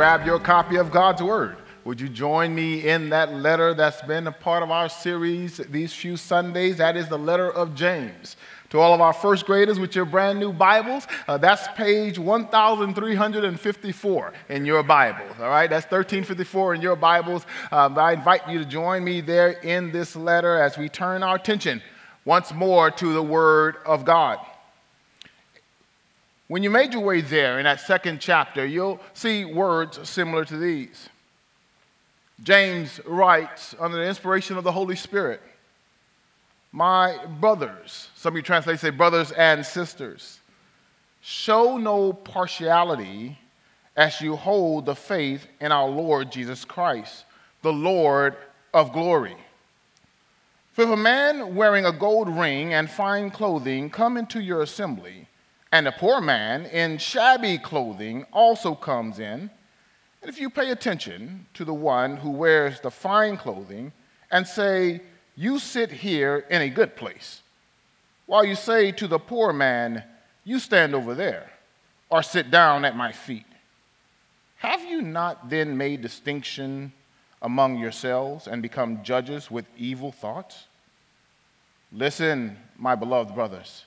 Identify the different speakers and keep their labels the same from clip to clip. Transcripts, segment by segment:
Speaker 1: grab your copy of God's Word? Would you join me in that letter that's been a part of our series these few Sundays? That is the letter of James. To all of our first graders with your brand new Bibles, uh, that's page 1354 in your Bibles. All right, that's 1354 in your Bibles. Um, I invite you to join me there in this letter as we turn our attention once more to the Word of God. When you made your way there in that second chapter, you'll see words similar to these. James writes under the inspiration of the Holy Spirit, My brothers, some of you translate say brothers and sisters, show no partiality as you hold the faith in our Lord Jesus Christ, the Lord of glory. For if a man wearing a gold ring and fine clothing come into your assembly, and a poor man in shabby clothing also comes in. And if you pay attention to the one who wears the fine clothing and say, You sit here in a good place, while you say to the poor man, You stand over there, or sit down at my feet, have you not then made distinction among yourselves and become judges with evil thoughts? Listen, my beloved brothers.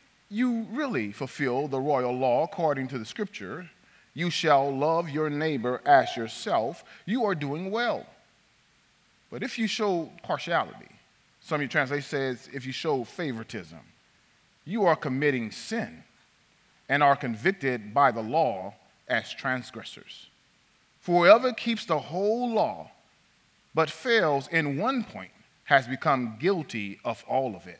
Speaker 1: you really fulfill the royal law according to the scripture you shall love your neighbor as yourself, you are doing well. But if you show partiality, some of your translation says if you show favoritism, you are committing sin and are convicted by the law as transgressors. For whoever keeps the whole law but fails in one point has become guilty of all of it.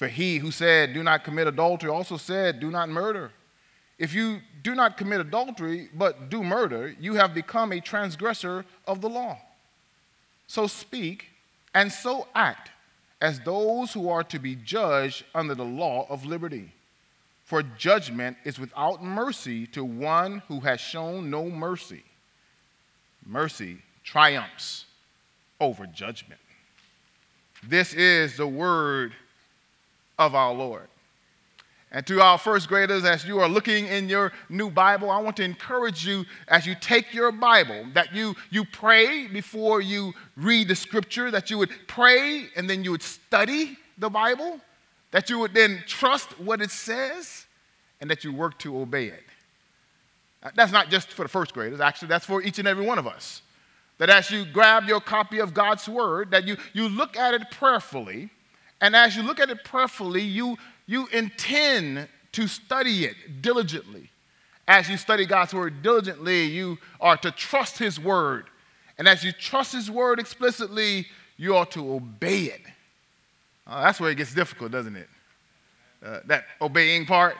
Speaker 1: For he who said, Do not commit adultery, also said, Do not murder. If you do not commit adultery, but do murder, you have become a transgressor of the law. So speak and so act as those who are to be judged under the law of liberty. For judgment is without mercy to one who has shown no mercy. Mercy triumphs over judgment. This is the word of our Lord. And to our first graders, as you are looking in your new Bible, I want to encourage you as you take your Bible that you, you pray before you read the scripture, that you would pray and then you would study the Bible, that you would then trust what it says, and that you work to obey it. That's not just for the first graders, actually, that's for each and every one of us. That as you grab your copy of God's Word, that you, you look at it prayerfully and as you look at it prayerfully, you, you intend to study it diligently. As you study God's word diligently, you are to trust his word. And as you trust his word explicitly, you ought to obey it. Uh, that's where it gets difficult, doesn't it? Uh, that obeying part.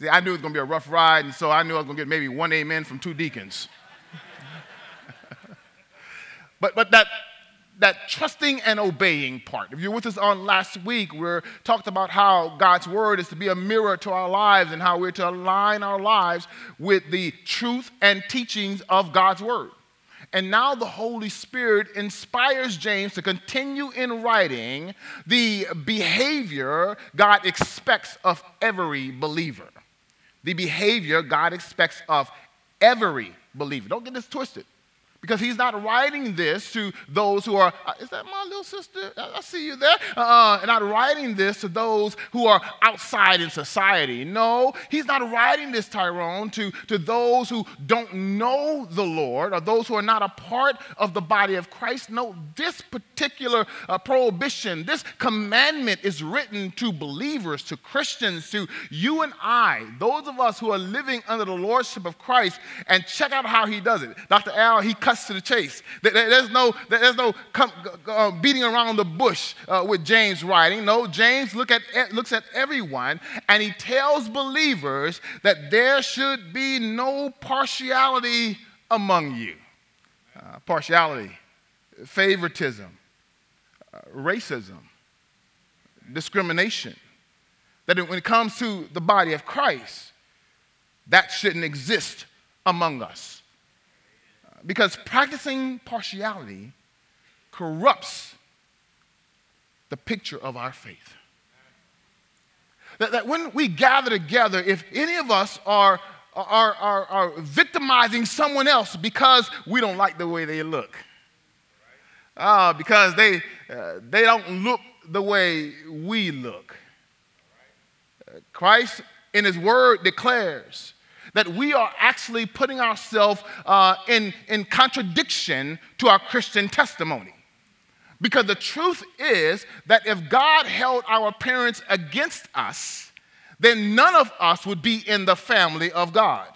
Speaker 1: See, I knew it was going to be a rough ride, and so I knew I was going to get maybe one amen from two deacons. but, but that that trusting and obeying part. If you're with us on last week, we talked about how God's word is to be a mirror to our lives and how we're to align our lives with the truth and teachings of God's word. And now the Holy Spirit inspires James to continue in writing the behavior God expects of every believer. The behavior God expects of every believer. Don't get this twisted because he's not writing this to those who are, uh, is that my little sister? I see you there. Uh, and not writing this to those who are outside in society. No, he's not writing this, Tyrone, to, to those who don't know the Lord or those who are not a part of the body of Christ. No, this particular uh, prohibition, this commandment is written to believers, to Christians, to you and I, those of us who are living under the lordship of Christ. And check out how he does it. Dr. Al, he cuts cuts to the chase. There's no, there's no uh, beating around the bush uh, with James writing. No, James look at, looks at everyone and he tells believers that there should be no partiality among you. uh, partiality, favoritism, uh, racism, discrimination. That when it comes to the body of Christ, that shouldn't exist among us. Because practicing partiality corrupts the picture of our faith. That, that when we gather together, if any of us are, are, are, are victimizing someone else because we don't like the way they look, uh, because they, uh, they don't look the way we look. Christ, in His Word, declares that we are actually putting ourselves uh, in, in contradiction to our Christian testimony. Because the truth is that if God held our parents against us, then none of us would be in the family of God.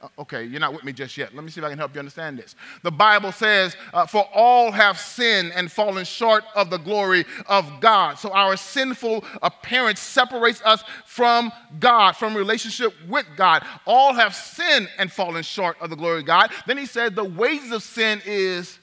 Speaker 1: Uh, okay, you're not with me just yet. Let me see if I can help you understand this. The Bible says, uh, For all have sinned and fallen short of the glory of God. So our sinful appearance separates us from God, from relationship with God. All have sinned and fallen short of the glory of God. Then he said, The wages of sin is,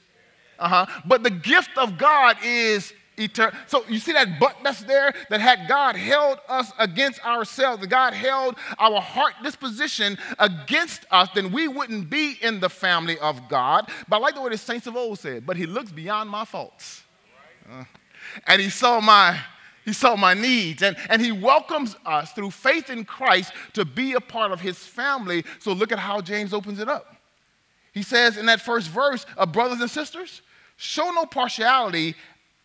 Speaker 1: uh huh, but the gift of God is eternal. So you see that but that's there that had God held us against ourselves, that God held our heart disposition against us, then we wouldn't be in the family of God. But I like the way the saints of old said, but he looks beyond my faults. Uh, and he saw my he saw my needs and, and he welcomes us through faith in Christ to be a part of his family. So look at how James opens it up. He says in that first verse of brothers and sisters, show no partiality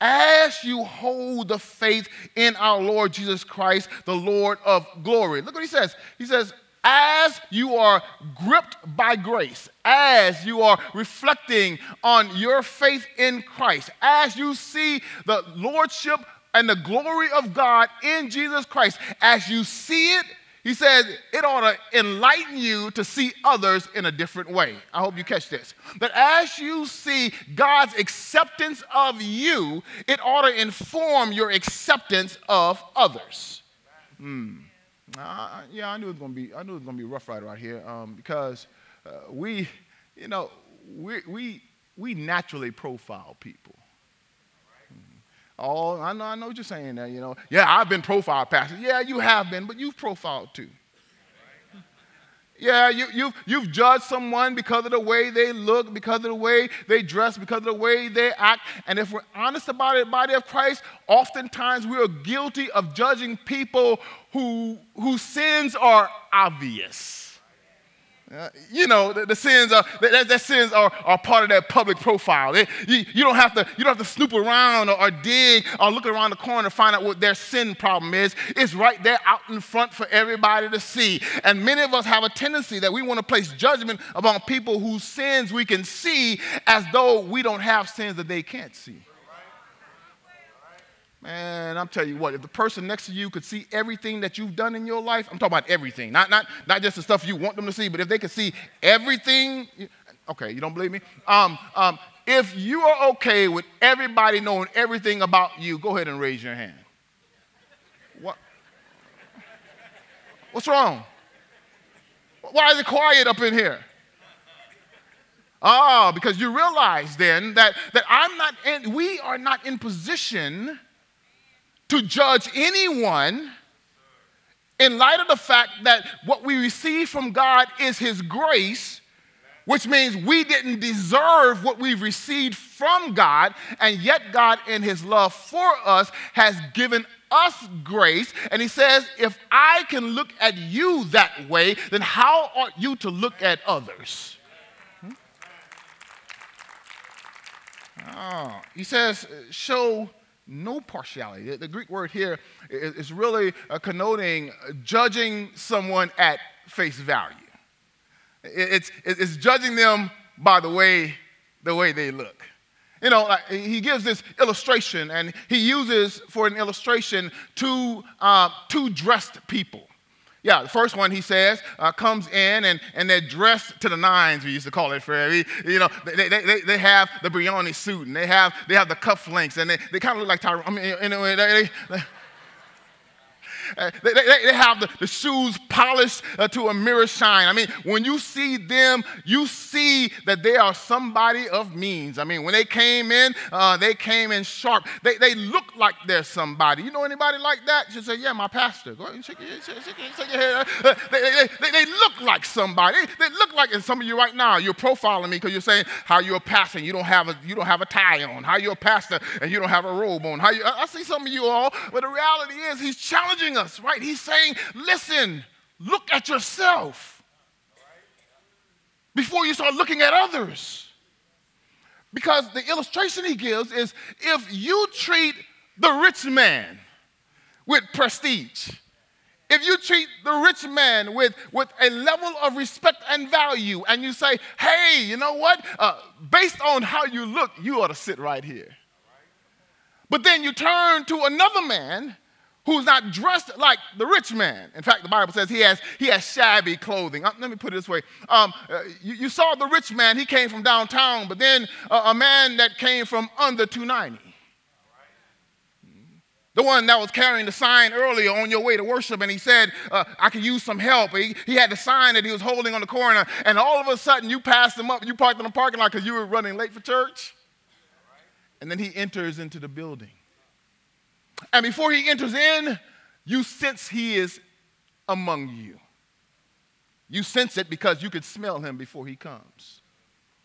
Speaker 1: as you hold the faith in our Lord Jesus Christ, the Lord of glory. Look what he says. He says, as you are gripped by grace, as you are reflecting on your faith in Christ, as you see the lordship and the glory of God in Jesus Christ, as you see it, he says it ought to enlighten you to see others in a different way. I hope you catch this. That as you see God's acceptance of you, it ought to inform your acceptance of others. Uh, yeah, I knew it was gonna be. I knew it was gonna be rough right out here um, because uh, we, you know, we we we naturally profile people. Oh, I know, I know what you're saying there, you know. Yeah, I've been profiled, Pastor. Yeah, you have been, but you've profiled too. Yeah, you, you've, you've judged someone because of the way they look, because of the way they dress, because of the way they act. And if we're honest about it, body of Christ, oftentimes we are guilty of judging people who, whose sins are obvious. Uh, you know, the, the sins are that, that, sins are, are part of that public profile. They, you, you, don't have to you don't have to snoop around or, or, dig or look around the corner to find out what their sin problem is. It's right there out in front for everybody to see. And many of us have a tendency that we want to place judgment upon people whose sins we can see as though we don't have sins that they can't see. Man, I'm telling you what, if the person next to you could see everything that you've done in your life, I'm talking about everything, not, not, not just the stuff you want them to see, but if they could see everything, okay, you don't believe me? Um, um, if you are okay with everybody knowing everything about you, go ahead and raise your hand. What? What's wrong? Why is it quiet up in here? Ah, because you realize then that, that I'm not in, we are not in position to judge anyone in light of the fact that what we receive from God is His grace, which means we didn't deserve what we've received from God, and yet God, in His love for us, has given us grace. And He says, if I can look at you that way, then how ought you to look at others? Hmm? Oh, he says, show no partiality. The Greek word here is really uh, connoting judging someone at face value. It's, it's judging them by the way, the way they look. You know, like he gives this illustration, and he uses for an illustration two, uh, two dressed people. Yeah, the first one he says uh, comes in and, and they're dressed to the nines, we used to call it, for You know, they, they, they, they have the Brioni suit and they have, they have the cufflinks and they, they kind of look like Tyrone. I mean, anyway, they, they, they, uh, they, they, they, have the, the shoes polished uh, to a mirror shine. I mean, when you see them, you see that they are somebody of means. I mean, when they came in, uh, they came in sharp. They, they look like they're somebody. You know anybody like that? You say, yeah, my pastor. Go ahead, shake, shake, shake, shake your head. Uh, they, they, they, they, look like somebody. They, look like, and some of you right now, you're profiling me because you're saying how you're a pastor and you don't have a, you don't have a tie on. How you're a pastor and you don't have a robe on. How you, I see some of you all, but the reality is he's challenging us, right? He's saying, listen, look at yourself before you start looking at others. Because the illustration he gives is if you treat the rich man with prestige, if you treat the rich man with, with a level of respect and value, and you say, hey, you know what? Uh, based on how you look, you ought to sit right here. But then you turn to another man who's not dressed like the rich man. In fact, the Bible says he has, he has shabby clothing. Uh, let me put it this way. Um, uh, you, you, saw the rich man, he came from downtown, but then uh, a man that came from under 290. The one that was carrying the sign earlier on your way to worship, and he said, uh, I can use some help. He, he, had the sign that he was holding on the corner, and all of a sudden you passed him up, you parked in the parking lot because you were running late for church. And then he enters into the building. And before he enters in, you sense he is among you. You sense it because you could smell him before he comes.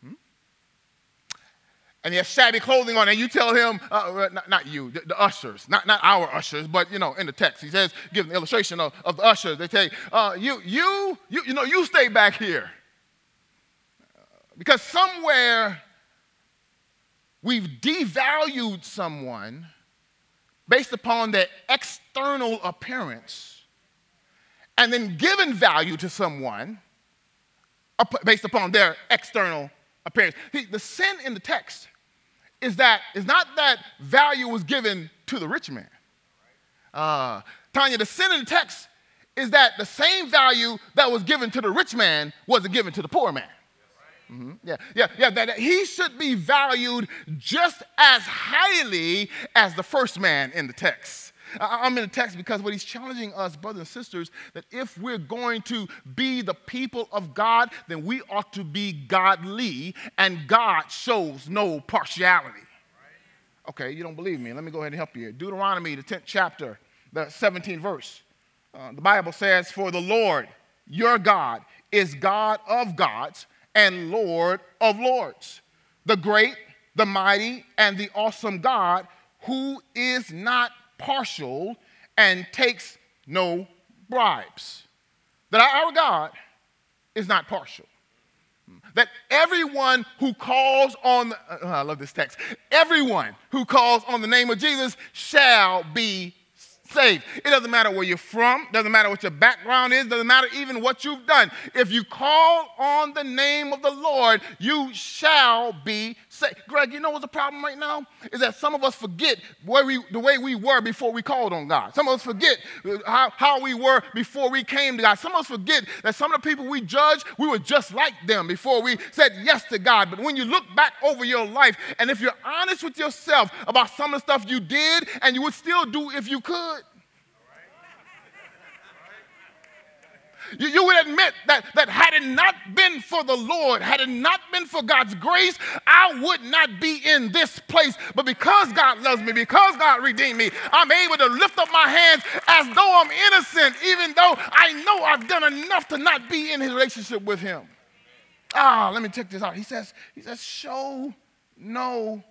Speaker 1: Hmm? And he has shabby clothing on, and you tell him, uh, uh, not, not, you, the, the, ushers, not, not our ushers, but you know, in the text, he says, give an illustration of, of the ushers. They say, uh, you, you, you, you know, you stay back here. Because somewhere We've devalued someone based upon their external appearance and then given value to someone based upon their external appearance. See, the sin in the text is that it's not that value was given to the rich man. Uh, Tanya, the sin in the text is that the same value that was given to the rich man wasn't given to the poor man. Mm-hmm. Yeah, yeah, yeah. That, he should be valued just as highly as the first man in the text. I'm in the text because what he's challenging us, brothers and sisters, that if we're going to be the people of God, then we ought to be godly, and God shows no partiality. Okay, you don't believe me. Let me go ahead and help you. Deuteronomy, the 10th chapter, the 17th verse. Uh, the Bible says, For the Lord, your God, is God of gods and Lord of lords, the great, the mighty, and the awesome God who is not partial and takes no bribes. That our God is not partial. That everyone who calls on, uh, I love this text, everyone who calls on the name of Jesus shall be saved. It doesn't matter where you're from, doesn't matter what your background is, doesn't matter even what you've done. If you call on the name of the Lord, you shall be saved. Greg, you know what's the problem right now? Is that some of us forget where we, the way we were before we called on God. Some of us forget how, how we were before we came to God. Some of us forget that some of the people we judge, we were just like them before we said yes to God. But when you look back over your life, and if you're honest with yourself about some of the stuff you did and you would still do if you could, You, you, would admit that, that had it not been for the Lord, had it not been for God's grace, I would not be in this place. But because God loves me, because God redeemed me, I'm able to lift up my hands as though I'm innocent, even though I know I've done enough to not be in his relationship with him. Ah, let me check this out. He says, he says, show no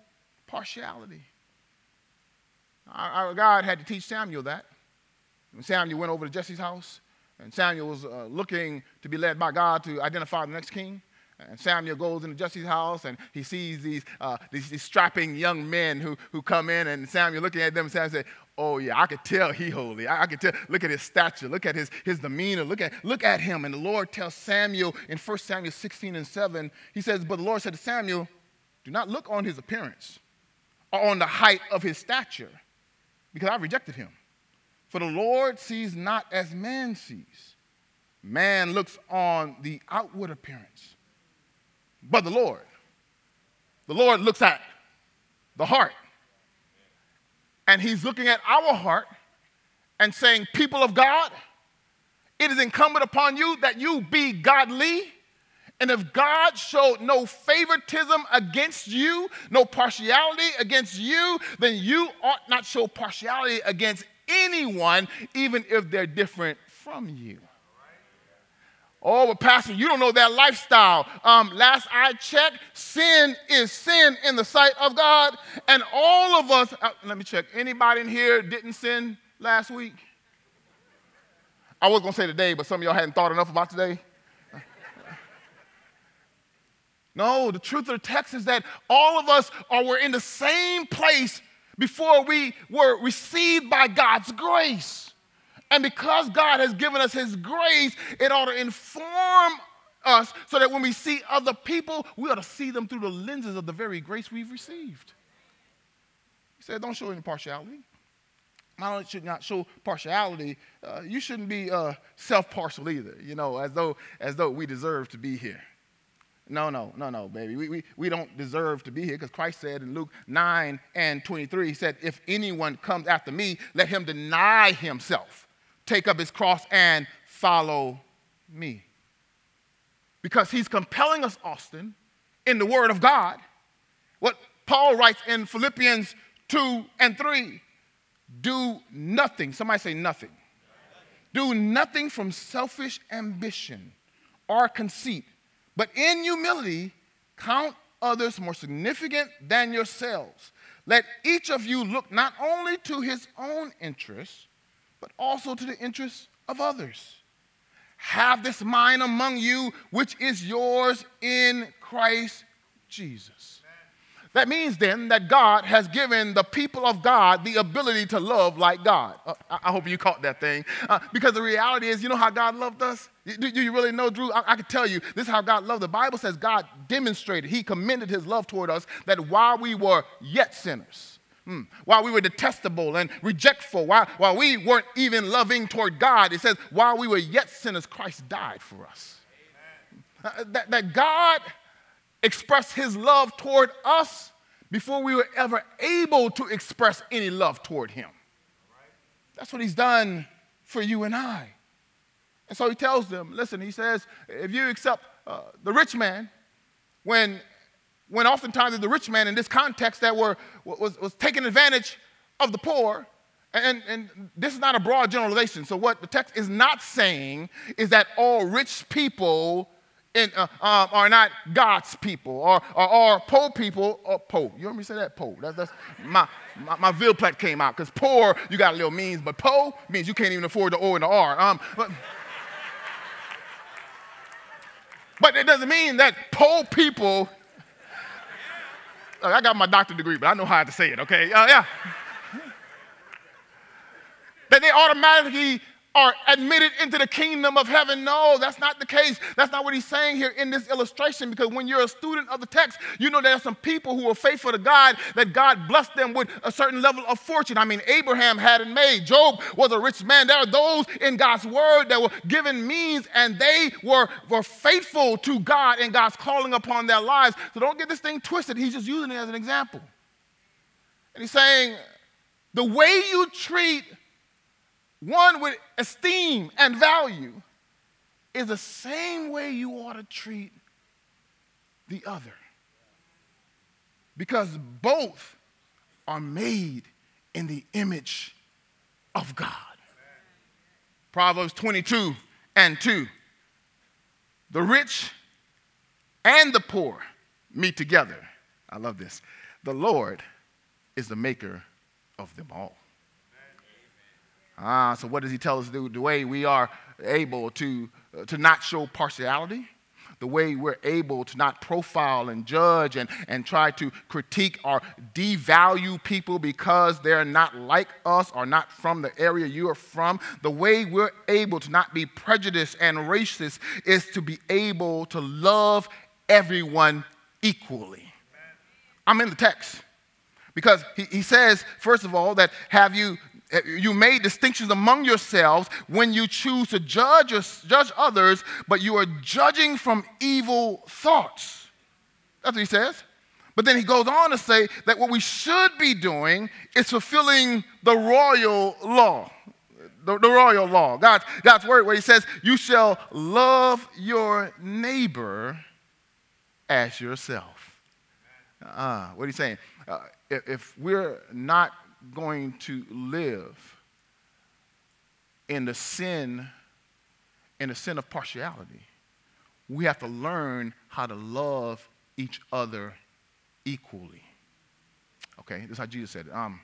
Speaker 1: partiality. Our, our God had to teach Samuel that. When Samuel went over to Jesse's house, and Samuel was uh, looking to be led by God to identify the next king. And Samuel goes into Jesse's house and he sees these, uh, these, these, strapping young men who, who come in. And Samuel looking at them and Samuel said, Oh, yeah, I could tell he holy. I, I could tell. Look at his stature. Look at his, his demeanor. Look at, look at him. And the Lord tells Samuel in 1 Samuel 16 and 7, he says, But the Lord said to Samuel, Do not look on his appearance or on the height of his stature, because I rejected him. For the Lord sees not as man sees. Man looks on the outward appearance, but the Lord, the Lord looks at the heart. And He's looking at our heart, and saying, People of God, it is incumbent upon you that you be godly. And if God showed no favoritism against you, no partiality against you, then you ought not show partiality against anyone, even if they're different from you. Oh, but Pastor, you don't know that lifestyle. Um, last I checked, sin is sin in the sight of God. And all of us, uh, let me check, anybody in here didn't sin last week? I was going to say today, but some of y'all hadn't thought enough about today. No, the truth of the text is that all of us are we're in the same place before we were received by God's grace. And because God has given us His grace, it ought to inform us so that when we see other people, we ought to see them through the lenses of the very grace we've received. He said, Don't show any partiality. Not only should not show partiality, uh, you shouldn't be uh, self-partial either, you know, as though, as though we deserve to be here. No, no, no, no, baby. We, we, we don't deserve to be here because Christ said in Luke 9 and 23, He said, If anyone comes after me, let him deny himself, take up his cross, and follow me. Because He's compelling us, Austin, in the Word of God. What Paul writes in Philippians 2 and 3 do nothing. Somebody say nothing. Do nothing from selfish ambition or conceit, but in humility count others more significant than yourselves. Let each of you look not only to his own interests, but also to the interests of others. Have this mind among you, which is yours in Christ Jesus. That means then that God has given the people of God the ability to love like God. Uh, I hope you caught that thing. Uh, because the reality is, you know how God loved us? Do, you really know, Drew? I, I, can tell you, this is how God loved. The Bible says God demonstrated, He commended His love toward us that while we were yet sinners, hmm, while we were detestable and rejectful, while, while we weren't even loving toward God, it says, while we were yet sinners, Christ died for us. Uh, that, that God expressed his love toward us before we were ever able to express any love toward him. That's what he's done for you and I. And so he tells them, listen, he says, if you accept uh, the rich man, when, when oftentimes the rich man in this context that were, was, was taking advantage of the poor, and, and this is not a broad generalization. So, what the text is not saying is that all rich people in, uh, um, are not God's people or, or, or poor people or poor. You heard me say that? Poor. That's, that's my, my, my Ville Platte came out because poor, you got a little means, but poor means you can't even afford the O and the R. Um, but, but it doesn't mean that poor people, I got my doctorate degree, but I know how to say it, okay? Uh, yeah. that they automatically are admitted into the kingdom of heaven. No, that's not the case. That's not what he's saying here in this illustration because when you're a student of the text, you know there are some people who are faithful to God that God blessed them with a certain level of fortune. I mean, Abraham had it made. Job was a rich man. There are those in God's word that were given means and they were, were faithful to God and God's calling upon their lives. So don't get this thing twisted. He's just using it as an example. And he's saying, the way you treat one with esteem and value, is the same way you ought to treat the other. Because both are made in the image of God. Proverbs 22 and 2. The rich and the poor meet together. I love this. The Lord is the maker of them all. Ah, so what does he tell us to do? The way we are able to, uh, to not show partiality, the way we're able to not profile and judge and, and try to critique or devalue people because they're not like us or not from the area you are from, the way we're able to not be prejudiced and racist is to be able to love everyone equally. I'm in the text. Because he, he says, first of all, that have you you made distinctions among yourselves when you choose to judge, judge others, but you are judging from evil thoughts. That's what he says. But then he goes on to say that what we should be doing is fulfilling the royal law. the, the royal law, God's, God's word, where He says, You shall love your neighbor as yourself. Uh, what are you saying? Uh, if, if we're not going to live in the sin, in the sin of partiality, we have to learn how to love each other equally. Okay, this is how Jesus said it. Um,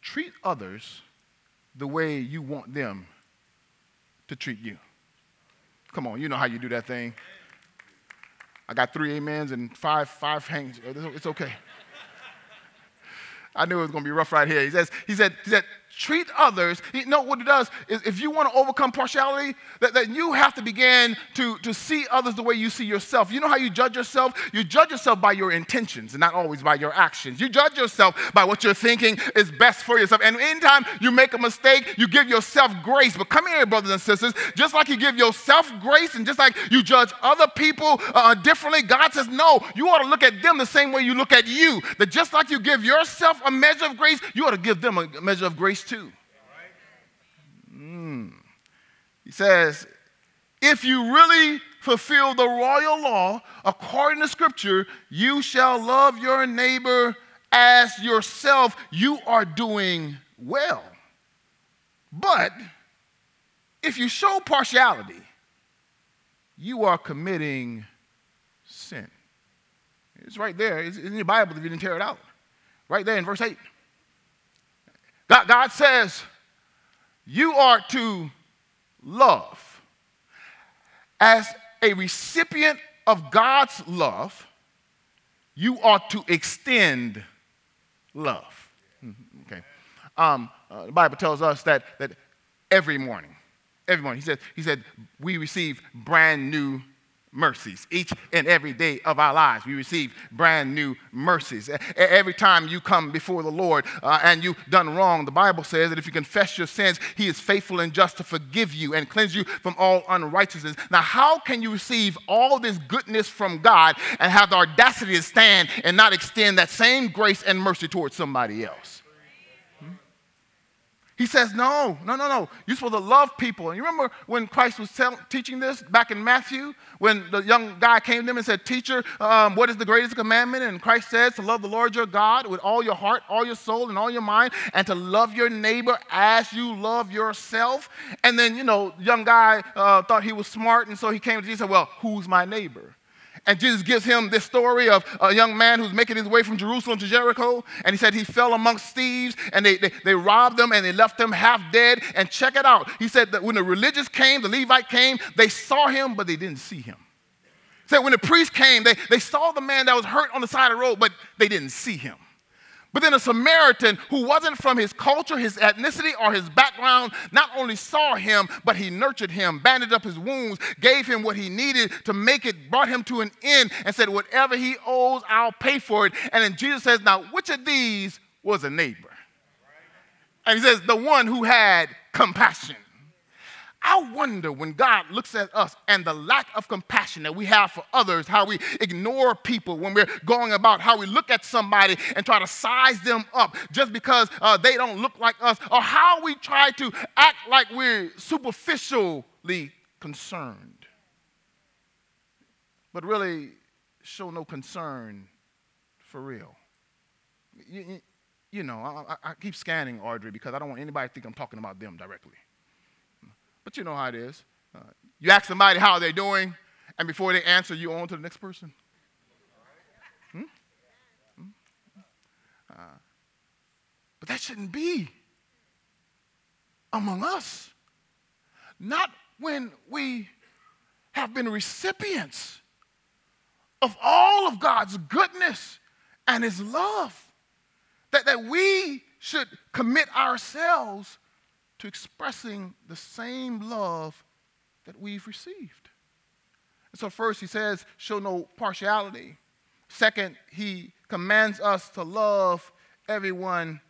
Speaker 1: treat others the way you want them to treat you. Come on, you know how you do that thing. I got three amens and five five hangs. It's okay. I knew it was going to be rough right here. He says, he said, he said, treat others. You know what it does is if you want to overcome partiality, that, that you have to begin to, to see others the way you see yourself. You know how you judge yourself? You judge yourself by your intentions and not always by your actions. You judge yourself by what you're thinking is best for yourself. And anytime you make a mistake, you give yourself grace. But come here, brothers and sisters, just like you give yourself grace and just like you judge other people uh, differently, God says, no, you ought to look at them the same way you look at you. That just like you give yourself a measure of grace, you ought to give them a measure of grace Mm. He says, if you really fulfill the royal law according to Scripture, you shall love your neighbor as yourself. You are doing well. But if you show partiality, you are committing sin. It's right there. It's in your Bible if you didn't tear it out. Right there in verse 8. God, God says, You are to love. As a recipient of God's love, you ought to extend love. Mm-hmm, okay. Um, uh, the Bible tells us that, that every morning, every morning, he said, he said, we receive brand new mercies. Each and every day of our lives, we receive brand new mercies. Every time you come before the Lord uh, and you've done wrong, the Bible says that if you confess your sins, He is faithful and just to forgive you and cleanse you from all unrighteousness. Now, how can you receive all this goodness from God and have the audacity to stand and not extend that same grace and mercy towards somebody else? He says, No, no, no, no. You're supposed to love people. And you remember when Christ was tell, teaching this back in Matthew, when the young guy came to him and said, Teacher, um, what is the greatest commandment? And Christ says, To love the Lord your God with all your heart, all your soul, and all your mind, and to love your neighbor as you love yourself. And then, you know, young guy uh, thought he was smart, and so he came to Jesus and said, Well, who's my neighbor? And Jesus gives him this story of a young man who's making his way from Jerusalem to Jericho. And he said he fell amongst thieves and they, they, they robbed him and they left him half dead. And check it out. He said that when the religious came, the Levite came, they saw him, but they didn't see him. He said when the priest came, they, they saw the man that was hurt on the side of the road, but they didn't see him. But then a Samaritan who wasn't from his culture, his ethnicity, or his background not only saw him, but he nurtured him, bandaged up his wounds, gave him what he needed to make it, brought him to an end, and said, Whatever he owes, I'll pay for it. And then Jesus says, Now, which of these was a neighbor? And he says, The one who had compassion. I wonder when God looks at us and the lack of compassion that we have for others, how we ignore people when we're going about, how we look at somebody and try to size them up just because uh, they don't look like us, or how we try to act like we're superficially concerned, but really show no concern for real. You, you know, I, I keep scanning Audrey because I don't want anybody to think I'm talking about them directly. But you know how it is. Uh, you ask somebody how they're doing, and before they answer, you on to the next person. Hmm? Hmm? Uh, but that shouldn't be among us. Not when we have been recipients of all of God's goodness and His love. That, that we should commit ourselves to expressing the same love that we've received. And so, first, he says, show no partiality. Second, he commands us to love everyone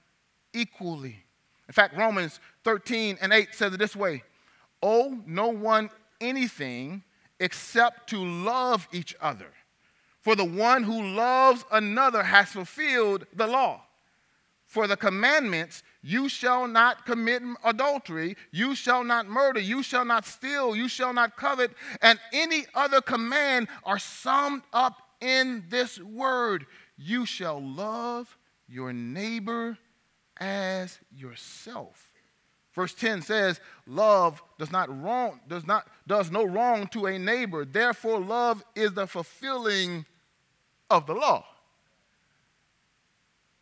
Speaker 1: equally. In fact, Romans 13 and 8 says it this way Owe no one anything except to love each other. For the one who loves another has fulfilled the law. For the commandments, you shall not commit adultery, you shall not murder, you shall not steal, you shall not covet, and any other command are summed up in this word you shall love your neighbor as yourself. Verse 10 says, Love does not wrong, does not does no wrong to a neighbor. Therefore, love is the fulfilling of the law.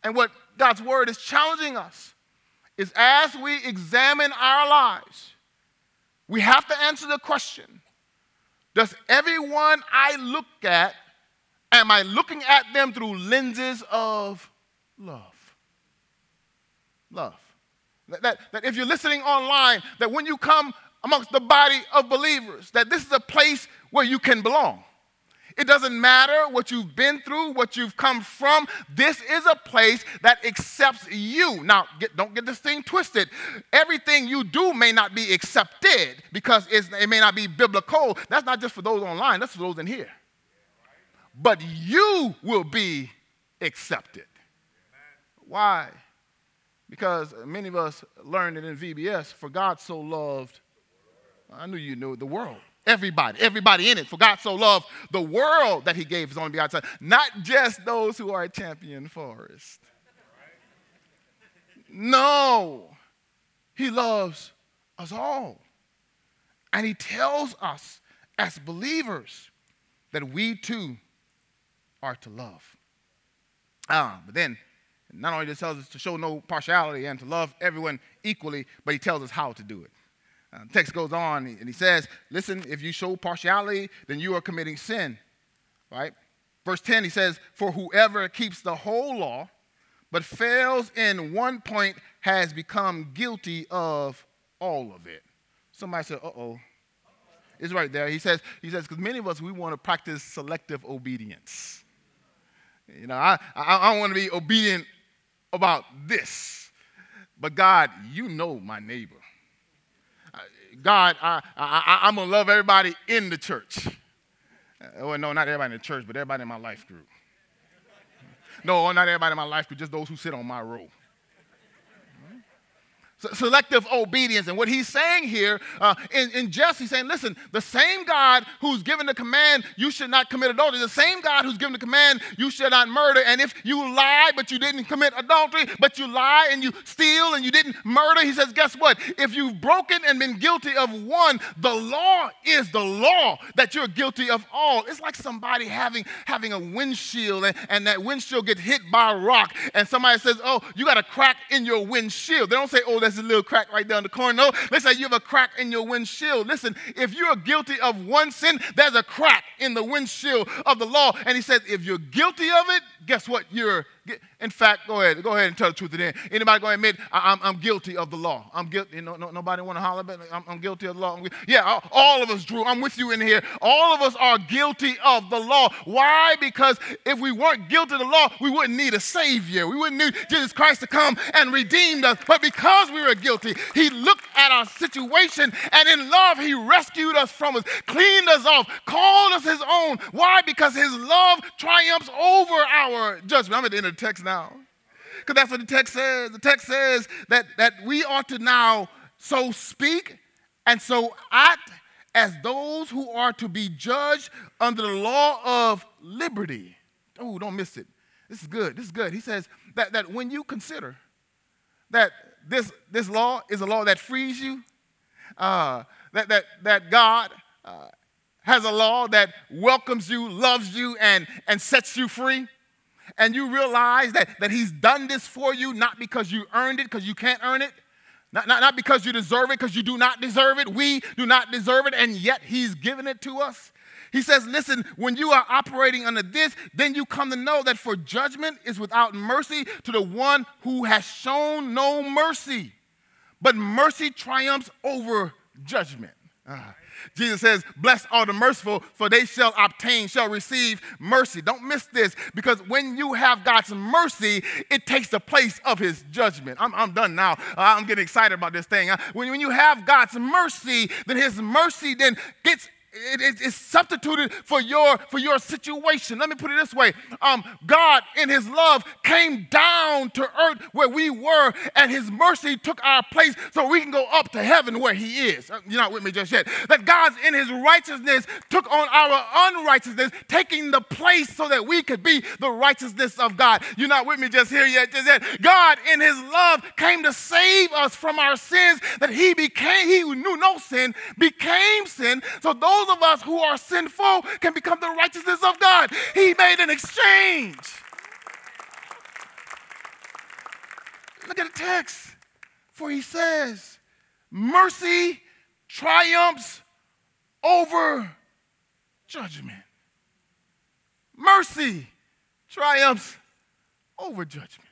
Speaker 1: And what God's word is challenging us is as we examine our lives, we have to answer the question Does everyone I look at, am I looking at them through lenses of love? Love. That, that, that if you're listening online, that when you come amongst the body of believers, that this is a place where you can belong. It doesn't matter what you've been through, what you've come from. This is a place that accepts you. Now, get, don't get this thing twisted. Everything you do may not be accepted because it may not be biblical. That's not just for those online, that's for those in here. But you will be accepted. Why? Because many of us learned it in VBS for God so loved, I knew you knew the world Everybody, everybody in it. For God so loved the world that he gave his only begotten son, not just those who are a Champion Forest. No, he loves us all. And he tells us as believers that we too are to love. Ah, but then not only does he tell us to show no partiality and to love everyone equally, but he tells us how to do it. Uh, text goes on and he says, Listen, if you show partiality, then you are committing sin. Right? Verse 10, he says, For whoever keeps the whole law but fails in one point has become guilty of all of it. Somebody said, Uh oh. It's right there. He says, he says, because many of us, we want to practice selective obedience. You know, I, I, I want to be obedient about this. But God, you know my neighbor. God, I, I, I'm going to love everybody in the church. Uh, well, no, not everybody in the church, but everybody in my life group. No, not everybody in my life group, just those who sit on my row selective obedience. And what he's saying here uh, in, in just, he's saying, listen, the same God who's given the command, you should not commit adultery, the same God who's given the command, you should not murder. And if you lie, but you didn't commit adultery, but you lie and you steal and you didn't murder, he says, guess what? If you've broken and been guilty of one, the law is the law that you're guilty of all. It's like somebody having, having a windshield and, and that windshield gets hit by a rock and somebody says, oh, you got a crack in your windshield. They don't say, oh, there's a little crack right down the corner. No, let's say you have a crack in your windshield. Listen, if you're guilty of one sin, there's a crack in the windshield of the law. And he says, if you're guilty of it, guess what? You're in fact, go ahead, go ahead and tell the truth today. Anybody going to admit I, am guilty of the law? I'm guilty. Know, no, nobody want to holler, but I'm, I'm guilty of the law. Yeah, all, of us, Drew. I'm with you in here. All of us are guilty of the law. Why? Because if we weren't guilty of the law, we wouldn't need a savior. We wouldn't need Jesus Christ to come and redeem us. But because we were guilty, He looked at our situation and in love He rescued us from us, cleaned us off, called us His own. Why? Because His love triumphs over our judgment. I'm at the end of text now. Because that's what the text says. The text says that, that we ought to now so speak and so act as those who are to be judged under the law of liberty. Oh, don't miss it. This is good. This is good. He says that, that when you consider that this, this law is a law that frees you, uh, that, that, that God uh, has a law that welcomes you, loves you, and, and sets you free, and you realize that, that He's done this for you not because you earned it, because you can't earn it, not, not, not because you deserve it, because you do not deserve it. We do not deserve it, and yet He's given it to us. He says, Listen, when you are operating under this, then you come to know that for judgment is without mercy to the one who has shown no mercy. But mercy triumphs over judgment. Uh, Jesus says, Blessed are the merciful, for they shall obtain, shall receive mercy. Don't miss this, because when you have God's mercy, it takes the place of his judgment. I'm, I'm done now. Uh, I'm getting excited about this thing. Uh, when, when you have God's mercy, then his mercy then gets it, it, it's substituted for your for your situation. Let me put it this way: um, God, in His love, came down to earth where we were, and His mercy took our place, so we can go up to heaven where He is. Uh, you're not with me just yet. That God, in His righteousness, took on our unrighteousness, taking the place so that we could be the righteousness of God. You're not with me just here yet. Just yet. God, in His love, came to save us from our sins. That He became, He who knew no sin, became sin. So those those of us who are sinful can become the righteousness of God. He made an exchange. Look at the text. For he says, mercy triumphs over judgment. Mercy triumphs over judgment.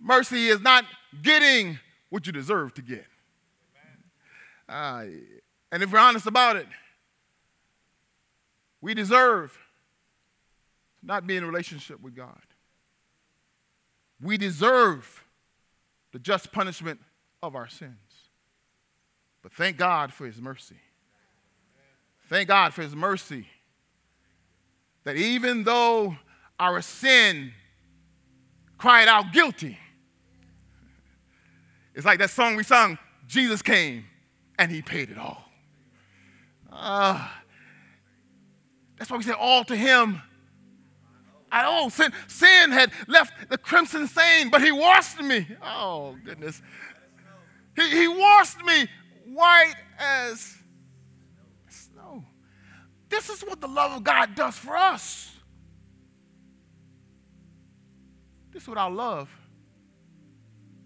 Speaker 1: Mercy is not getting what you deserve to get. Uh, and if we're honest about it, we deserve not be in relationship with God. We deserve the just punishment of our sins. But thank God for His mercy. Thank God for His mercy. That even though our sin cried out guilty, it's like that song we sung Jesus came and He paid it all. Uh, that's why we say all to him. I oh, sin, sin had left the crimson stain, but he washed me. Oh, goodness. He, he washed me white as snow. This is what the love of God does for us. This is what our love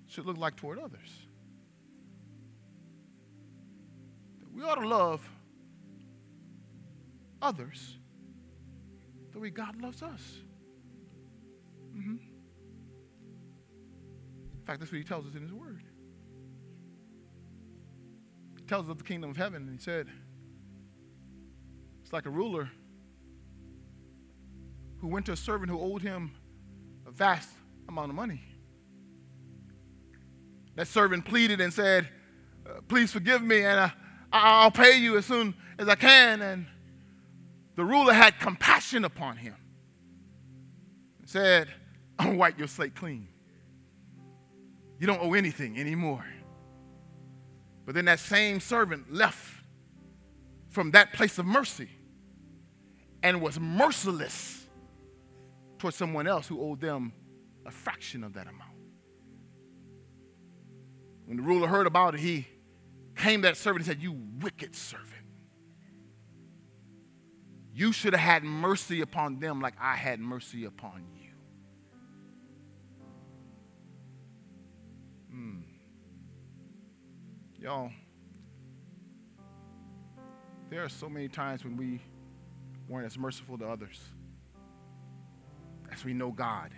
Speaker 1: should look like toward others. We ought to love others the way God loves us. Mm-hmm. In fact, that's what he tells us in his word. He tells us of the kingdom of heaven, and he said, it's like a ruler who went to a servant who owed him a vast amount of money. That servant pleaded and said, uh, Please forgive me, and uh, I'll pay you as soon as I can. And the ruler had compassion upon him and said, I'll wipe your slate clean. You don't owe anything anymore. But then that same servant left from that place of mercy and was merciless towards someone else who owed them a fraction of that amount. When the ruler heard about it, he came to that servant and said, You wicked servant. You should have had mercy upon them like I had mercy upon you. Hmm. Y'all, there are so many times when we weren't as merciful to others as we know God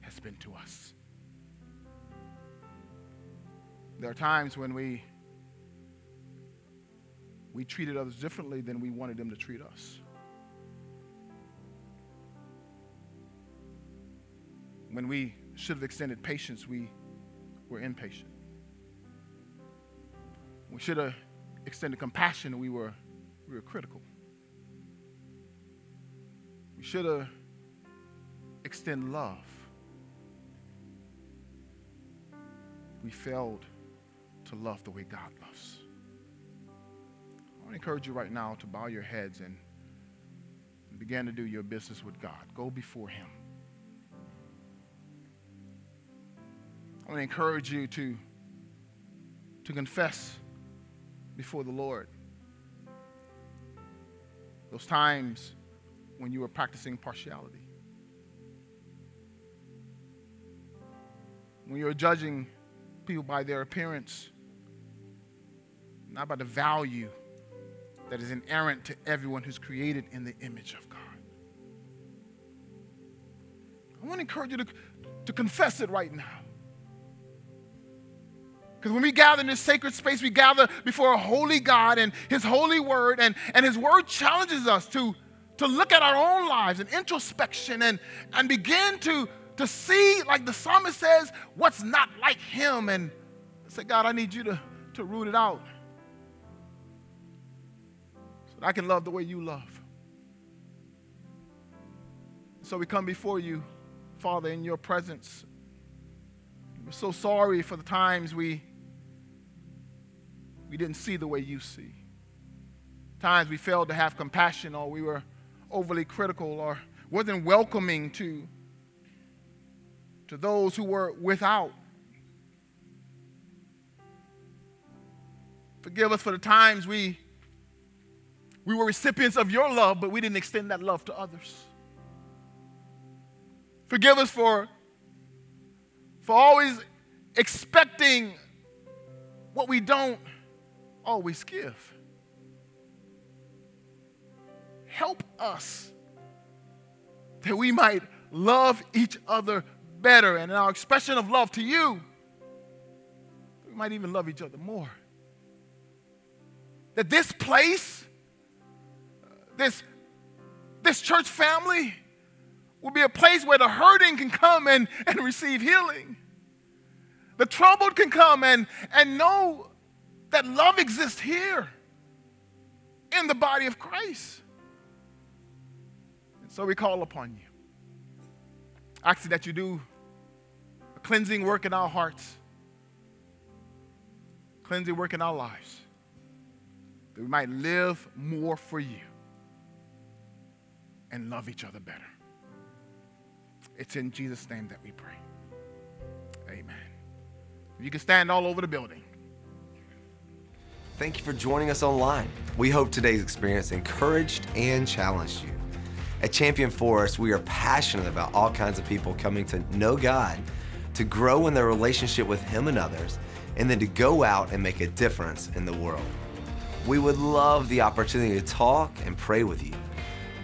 Speaker 1: has been to us. There are times when we we treated others differently than we wanted them to treat us. When we should have extended patience, we were impatient. We should have extended compassion, we were, we were critical. We should have extended love. We failed to love the way God loves want to encourage you right now to bow your heads and begin to do your business with God. Go before Him. I want to encourage you to, to confess before the Lord those times when you were practicing partiality. When you were judging people by their appearance, not by the value that is inerrant to everyone who's created in the image of God. I want to encourage you to, to confess it right now. Because when we gather in this sacred space, we gather before a holy God and His holy word, and, and His word challenges us to, to look at our own lives and introspection and, and begin to, to see, like the psalmist says, what's not like Him and say, God, I need you to, to root it out. But I can love the way you love. So we come before you, Father, in your presence. We're so sorry for the times we, we didn't see the way you see. Times we failed to have compassion or we were overly critical or wasn't welcoming to, to those who were without. Forgive us for the times we, we were recipients of your love, but we didn't extend that love to others. Forgive us for, for always expecting what we don't always give. Help us that we might love each other better. And in our expression of love to you, we might even love each other more. That this place, this, this church family, will be a place where the hurting can come and, and receive healing. The troubled can come and, and know that love exists here in the body of Christ. And so we call upon you. Asking that you do a cleansing work in our hearts, cleansing work in our lives, that we might live more for you and love each other better. It's in Jesus' name that we pray. Amen. You can stand all over the building.
Speaker 2: Thank you for joining us online. We hope today's experience encouraged and challenged you. At Champion Forest, we are passionate about all kinds of people coming to know God, to grow in their relationship with Him and others, and then to go out and make a difference in the world. We would love the opportunity to talk and pray with you.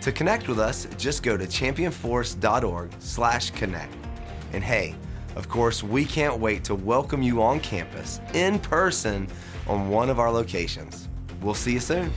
Speaker 2: To connect with us, just go to championforest.org/connect. And hey, of course, we can't wait to welcome you on campus in person on one of our locations. We'll see you soon.